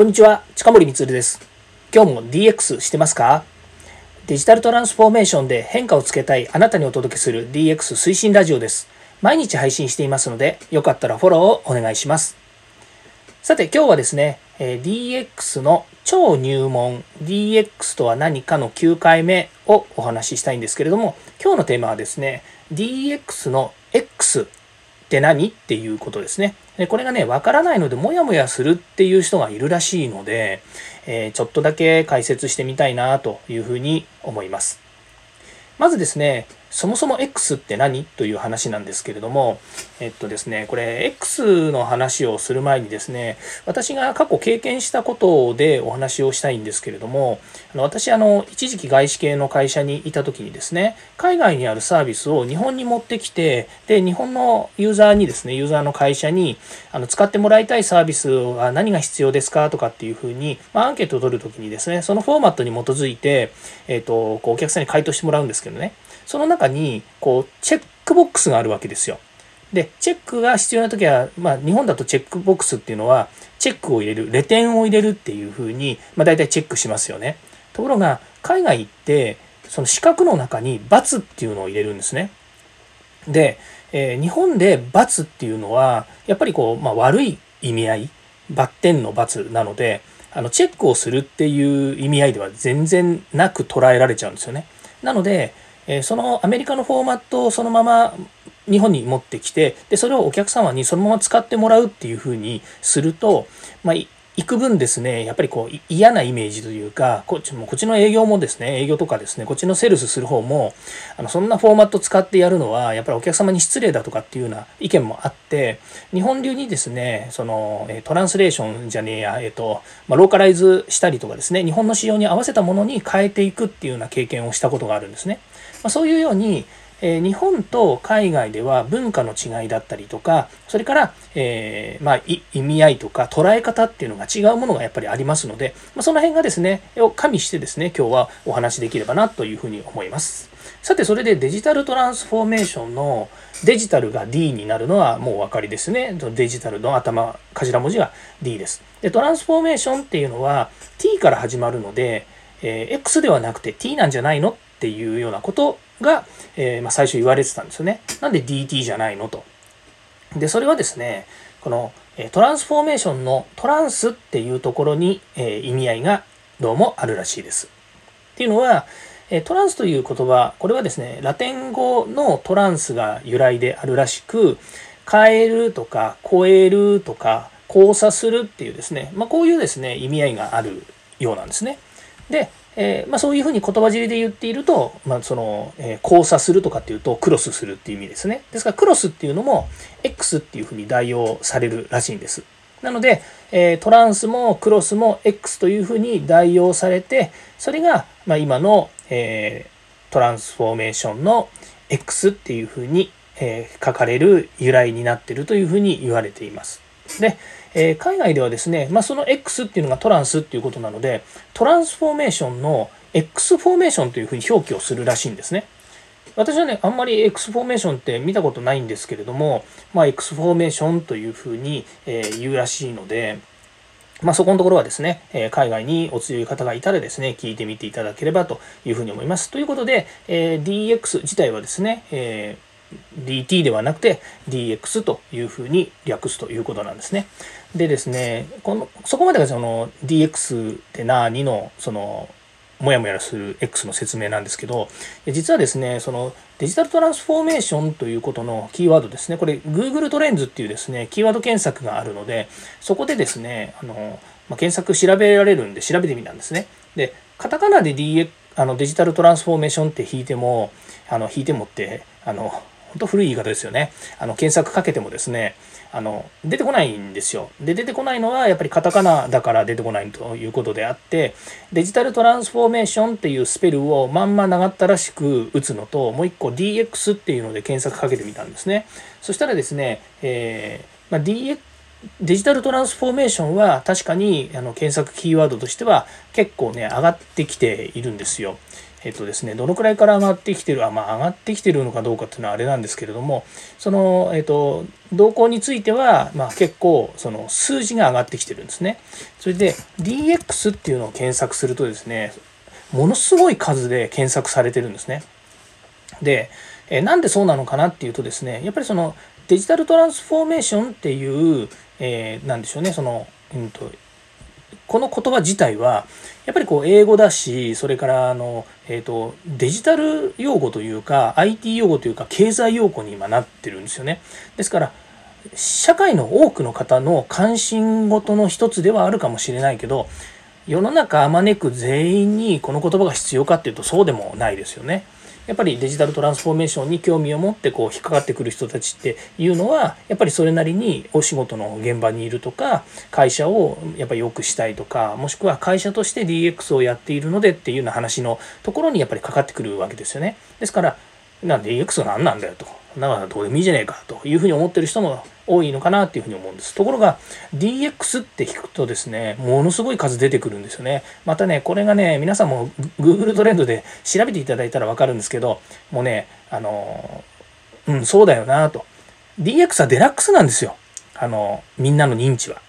こんにちは、近森光です。今日も DX してますか？デジタルトランスフォーメーションで変化をつけたいあなたにお届けする DX 推進ラジオです。毎日配信していますので、よかったらフォローをお願いします。さて今日はですね、DX の超入門 DX とは何かの9回目をお話ししたいんですけれども、今日のテーマはですね、DX の X って何？っていうことですね。でこれがね、わからないので、もやもやするっていう人がいるらしいので、えー、ちょっとだけ解説してみたいなというふうに思います。まずですね、そもそも X って何？という話なんですけれども、えっとですね、これ X の話をする前にですね、私が過去経験したことでお話をしたいんですけれども、あの私、あの、一時期外資系の会社にいた時にですね、海外にあるサービスを日本に持ってきて、で、日本のユーザーにですね、ユーザーの会社にあの使ってもらいたいサービスは何が必要ですかとかっていうふうに、まあ、アンケートを取るときにですね、そのフォーマットに基づいて、えっと、こうお客さんに回答してもらうんですけどね、その中に、こう、チェックボックスがあるわけですよ。で、チェックが必要な時は、まあ、日本だとチェックボックスっていうのは、チェックを入れる、レ点を入れるっていうふうに、まあ、大体チェックしますよね。ところが、海外行って、その四角の中に×っていうのを入れるんですね。で、えー、日本で×っていうのは、やっぱりこう、まあ、悪い意味合い、バッテンの×なので、あの、チェックをするっていう意味合いでは全然なく捉えられちゃうんですよね。なので、えそのアメリカのフォーマットをそのまま日本に持ってきてでそれをお客様にそのまま使ってもらうっていうふうにすると、まあ、幾分ですね、やっぱりこう嫌なイメージというか、こっちもこっちの営業もですね、営業とかですね、こっちのセールスする方も、あのそんなフォーマット使ってやるのは、やっぱりお客様に失礼だとかっていうような意見もあって、日本流にですね、そのトランスレーションじゃねえや、えっと、まあ、ローカライズしたりとかですね、日本の仕様に合わせたものに変えていくっていうような経験をしたことがあるんですね。ま、そういうように、え、日本と海外では文化の違いだったりとか、それから、えー、まあ、意味合いとか捉え方っていうのが違うものがやっぱりありますので、まあ、その辺がですね、を加味してですね、今日はお話できればなというふうに思います。さて、それでデジタルトランスフォーメーションのデジタルが D になるのはもうお分かりですね。デジタルの頭、頭文字が D です。で、トランスフォーメーションっていうのは T から始まるので、えー、X ではなくて T なんじゃないのっていうようなことが、えー、まあ、最初言われてたんですよね。なんで DT じゃないのと。で、それはですね、このトランスフォーメーションのトランスっていうところに、えー、意味合いがどうもあるらしいです。っていうのは、トランスという言葉、これはですね、ラテン語のトランスが由来であるらしく、変えるとか超えるとか交差するっていうですね、まあ、こういうですね、意味合いがあるようなんですね。で、えー、まあ、そういうふうに言葉尻で言っていると、まあ、その、えー、交差するとかっていうとクロスするっていう意味ですね。ですからクロスっていうのも X っていうふうに代用されるらしいんです。なので、えー、トランスもクロスも X というふうに代用されて、それが、まあ、今の、えトランスフォーメーションの X っていうふうに、え書かれる由来になってるというふうに言われています。で、えー、海外ではですね、まあ、その X っていうのがトランスっていうことなので、トランスフォーメーションの X フォーメーションというふうに表記をするらしいんですね。私はね、あんまり X フォーメーションって見たことないんですけれども、まあ、X フォーメーションというふうに、えー、言うらしいので、まあ、そこのところはですね、え海外にお強い方がいたらですね、聞いてみていただければというふうに思います。ということで、えー、DX 自体はですね、えー DT ではなくて DX というふうに略すということなんですね。でですね、このそこまでがその DX って何のそのもやもやする X の説明なんですけど、実はですね、そのデジタルトランスフォーメーションということのキーワードですね、これ Google トレンズっていうですね、キーワード検索があるので、そこでですね、あのま、検索調べられるんで調べてみたんですね。で、カタカナで DX あのデジタルトランスフォーメーションって引いても、あの引いてもって、あの本当古い言い方ですよね。あの検索かけてもですね、あの出てこないんですよ。で出てこないのはやっぱりカタカナだから出てこないということであってデジタルトランスフォーメーションっていうスペルをまんま長ったらしく打つのともう一個 DX っていうので検索かけてみたんですね。そしたらですね、えーまあ、DX デジタルトランスフォーメーションは確かにあの検索キーワードとしては結構ね上がってきているんですよ。えっとですね、どのくらいから上がってきてる、あまあ、上がってきてるのかどうかっていうのはあれなんですけれども、その、えっと、動向については、まあ、結構、その数字が上がってきてるんですね。それで、DX っていうのを検索するとですね、ものすごい数で検索されてるんですね。で、えなんでそうなのかなっていうとですね、やっぱりそのデジタルトランスフォーメーションっていう、えー、なんでしょうね、その、うんと、この言葉自体はやっぱりこう英語だしそれからあの、えーと、デジタル用語というか IT 用語というか経済用語に今なってるんですよね。ですから社会の多くの方の関心事の一つではあるかもしれないけど世の中あまねく全員にこの言葉が必要かっていうとそうでもないですよね。やっぱりデジタルトランスフォーメーションに興味を持ってこう引っかかってくる人たちっていうのはやっぱりそれなりにお仕事の現場にいるとか会社をやっぱり良くしたいとかもしくは会社として DX をやっているのでっていうような話のところにやっぱりかかってくるわけですよね。ですからなんで DX は何なんだよと。だからどうでもいいじゃねえかというふうに思ってる人も多いのかなっていうふうに思うんです。ところが DX って聞くとですね、ものすごい数出てくるんですよね。またね、これがね、皆さんも Google トレンドで調べていただいたらわかるんですけど、もうね、あの、うん、そうだよなと。DX はデラックスなんですよ。あの、みんなの認知は。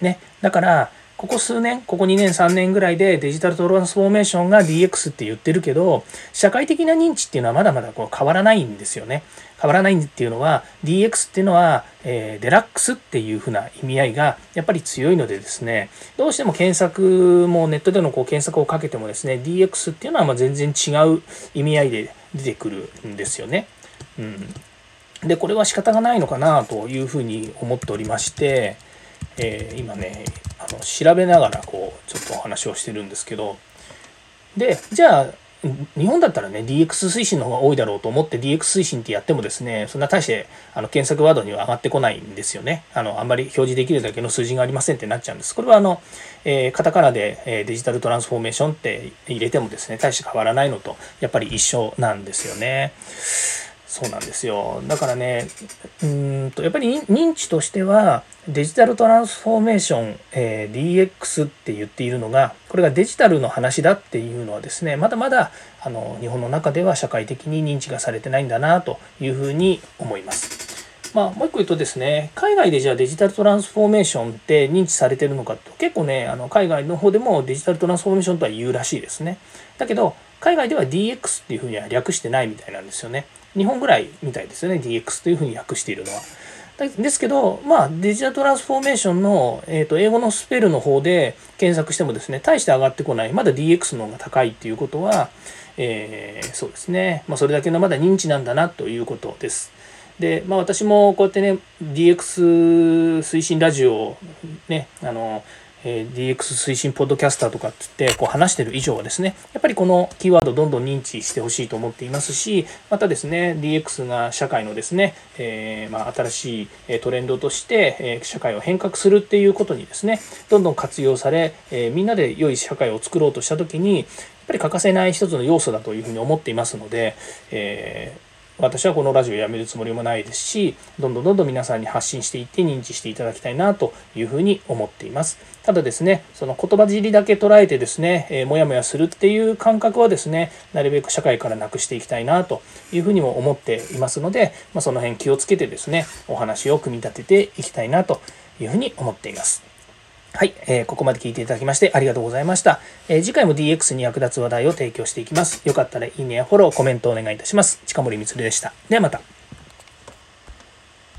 ね。だから、ここ数年、ここ2年3年ぐらいでデジタルトランスフォーメーションが DX って言ってるけど、社会的な認知っていうのはまだまだこう変わらないんですよね。変わらないっていうのは DX っていうのは、えー、デラックスっていうふうな意味合いがやっぱり強いのでですね、どうしても検索もネットでのこう検索をかけてもですね、DX っていうのはま全然違う意味合いで出てくるんですよね。うん。で、これは仕方がないのかなというふうに思っておりまして、えー、今ね、の調べながらこうちょっとお話をしてるんですけど。でじゃあ日本だったらね DX 推進の方が多いだろうと思って DX 推進ってやってもですねそんな大してあの検索ワードには上がってこないんですよね。あのあんまり表示できるだけの数字がありませんってなっちゃうんです。これはあの、えー、カタカナで、えデジタルトランスフォーメーションって入れてもですね大して変わらないのとやっぱり一緒なんですよね。そうなんですよ。だからね、うんと、やっぱり認知としては、デジタルトランスフォーメーション、えー、DX って言っているのが、これがデジタルの話だっていうのはですね、まだまだあの日本の中では社会的に認知がされてないんだなというふうに思います。まあ、もう一個言うとですね、海外でじゃあデジタルトランスフォーメーションって認知されてるのかと、結構ね、あの海外の方でもデジタルトランスフォーメーションとは言うらしいですね。だけど、海外では DX っていうふうには略してないみたいなんですよね。日本ぐらいみたいですよね DX というふうに訳しているのは。ですけど、まあ、デジタルトランスフォーメーションの、えーと、英語のスペルの方で検索してもですね、大して上がってこない、まだ DX の方が高いっていうことは、えー、そうですね、まあ、それだけのまだ認知なんだなということです。で、まあ、私もこうやってね、DX 推進ラジオをね、あの、え DX 推進ポッドキャスターとかって言ってこう話してる以上はですね、やっぱりこのキーワードどんどん認知してほしいと思っていますし、またですね、DX が社会のですね、えー、まあ、新しいトレンドとして、え社会を変革するっていうことにですね、どんどん活用され、えみんなで良い社会を作ろうとした時に、やっぱり欠かせない一つの要素だというふうに思っていますので、えー私はこのラジオをやめるつもりもないですし、どんどんどんどん皆さんに発信していって認知していただきたいなというふうに思っています。ただですね、その言葉尻だけ捉えてですね、えー、もやもやするっていう感覚はですね、なるべく社会からなくしていきたいなというふうにも思っていますので、まあ、その辺気をつけてですね、お話を組み立てていきたいなというふうに思っています。はい、えー、ここまで聞いていただきましてありがとうございました、えー、次回も DX に役立つ話題を提供していきます。よかったらいいねやフォロー、コメントお願いいたします。近森光でした。ではまた。